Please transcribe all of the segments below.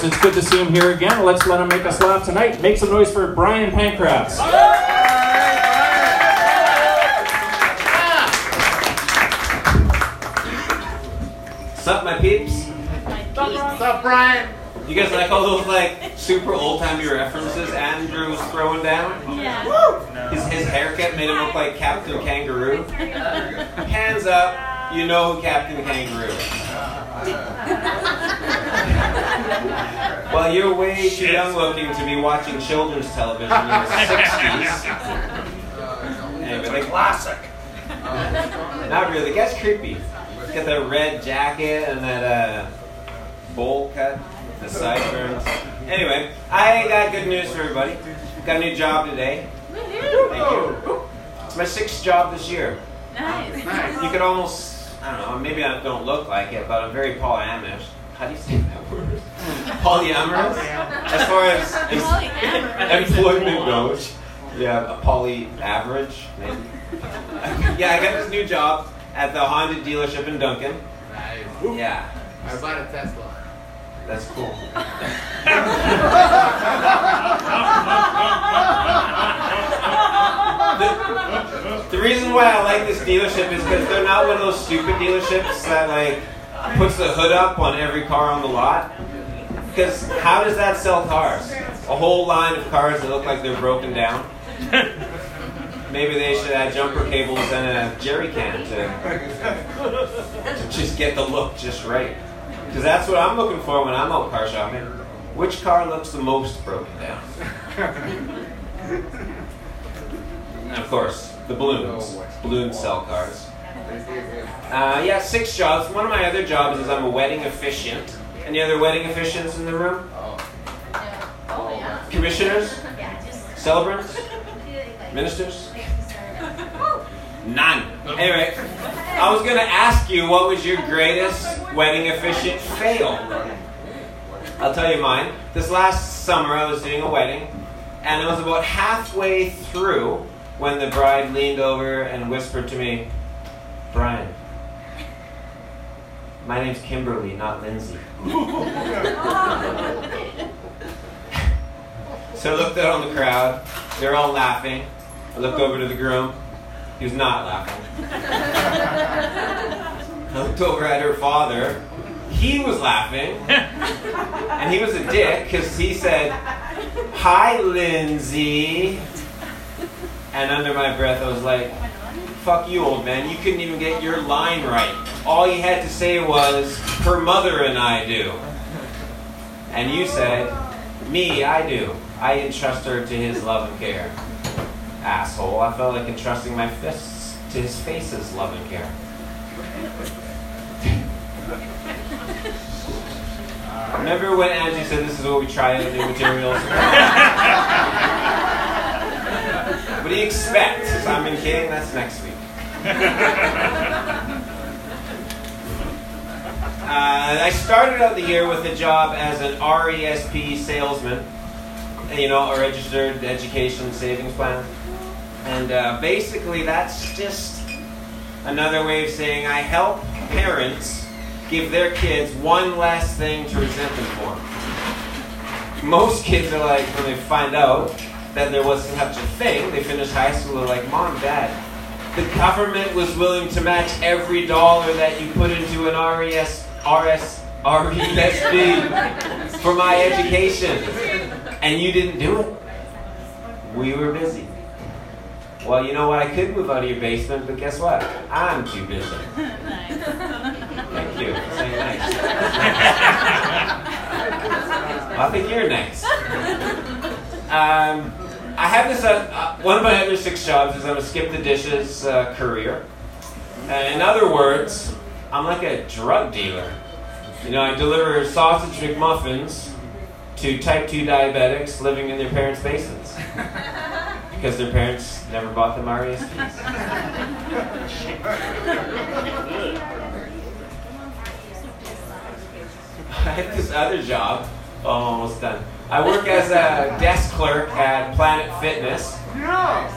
August. It's good to see him here again. Let's let him make us laugh tonight. Make some noise for Brian Pankratz. Sup, my peeps? What's up, Brian? You guys like all those like super old timey references Andrew was throwing down? Yeah. His, his haircut made him look like Captain Kangaroo. Hands up, you know who Captain Kangaroo is. Well, you're way too young looking to be watching children's television in the 60s. Anyway, the classic. Not really, the guy's creepy. He's got that red jacket and that uh, bowl cut, the sideburns. Anyway, I got good news for everybody. Got a new job today. Thank you. It's my sixth job this year. Nice. You could almost, I don't know, maybe I don't look like it, but I'm very polyamorous. How do you say that word? Polyamorous? As far as em- Polyamorous. employment goes. Yeah, a poly average, maybe. yeah, I got this new job at the Honda dealership in Duncan. Nice. Yeah, I bought a Tesla. that's cool. the, the reason why I like this dealership is because they're not one of those stupid dealerships that like puts the hood up on every car on the lot. Because how does that sell cars? A whole line of cars that look like they're broken down. Maybe they should add jumper cables and a jerry can to, to just get the look just right. Because that's what I'm looking for when I'm out car shopping. Which car looks the most broken down? And of course, the balloons. Balloons sell cars. Uh, yeah, six jobs. One of my other jobs is I'm a wedding officiant. Any other wedding officiants in the room? Oh, yeah. Commissioners? Celebrants? Ministers? None. Anyway, I was going to ask you what was your greatest wedding officiant fail? I'll tell you mine. This last summer, I was doing a wedding, and it was about halfway through when the bride leaned over and whispered to me, Brian, my name's Kimberly, not Lindsay. So I looked out on the crowd. They're all laughing. I looked over to the groom. He was not laughing. I looked over at her father. He was laughing. And he was a dick because he said, Hi, Lindsay. And under my breath, I was like, Fuck you, old man. You couldn't even get your line right. All you had to say was, Her mother and I do. And you said, Me, I do. I entrust her to his love and care. Asshole. I felt like entrusting my fists to his face's love and care. Remember when Angie said this is what we try out new materials? Expect? Simon King? That's next week. Uh, I started out the year with a job as an RESP salesman, you know, a registered education savings plan. And uh, basically, that's just another way of saying I help parents give their kids one less thing to resent them for. Most kids are like, when they find out that there wasn't such a thing, they finished high school, they're like, Mom, Dad, the government was willing to match every dollar that you put into an E RES, RS, RESB for my education. And you didn't do it. We were busy. Well, you know what? I could move out of your basement, but guess what? I'm too busy. Thank you. saying nice. I think you're nice. Um, have this. Uh, uh, one of my other six jobs is I'm a SkipTheDishes uh, career. In other words, I'm like a drug dealer. You know, I deliver sausage McMuffins to type 2 diabetics living in their parents' basements because their parents never bought them RESPs. I have this other job. Oh, almost done. I work as a desk clerk at Planet Fitness. Nice.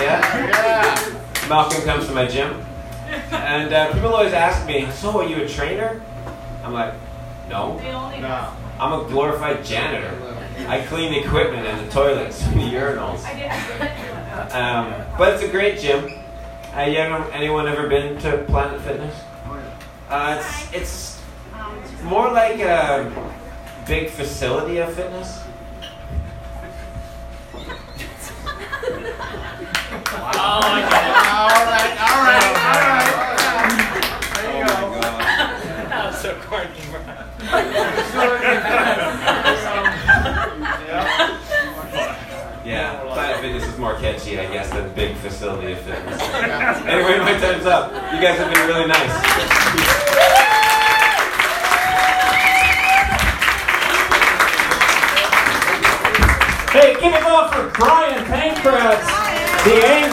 Yeah? Yeah. Malcolm comes to my gym. And uh, people always ask me, So, are you a trainer? I'm like, No, No. I'm a glorified janitor. I clean the equipment and the toilets and the urinals. I did. Um, but it's a great gym. Uh, you ever, anyone ever been to Planet Fitness? Uh, it's it's more like a big facility of fitness. Oh, I get it. All right, all right, all right. There you Oh go. That was so corny, bro. Yeah, Planet Fitness is more catchy, I guess, than big facility of fitness. anyway, my time's up. You guys have been really nice. Pankratz, the angry.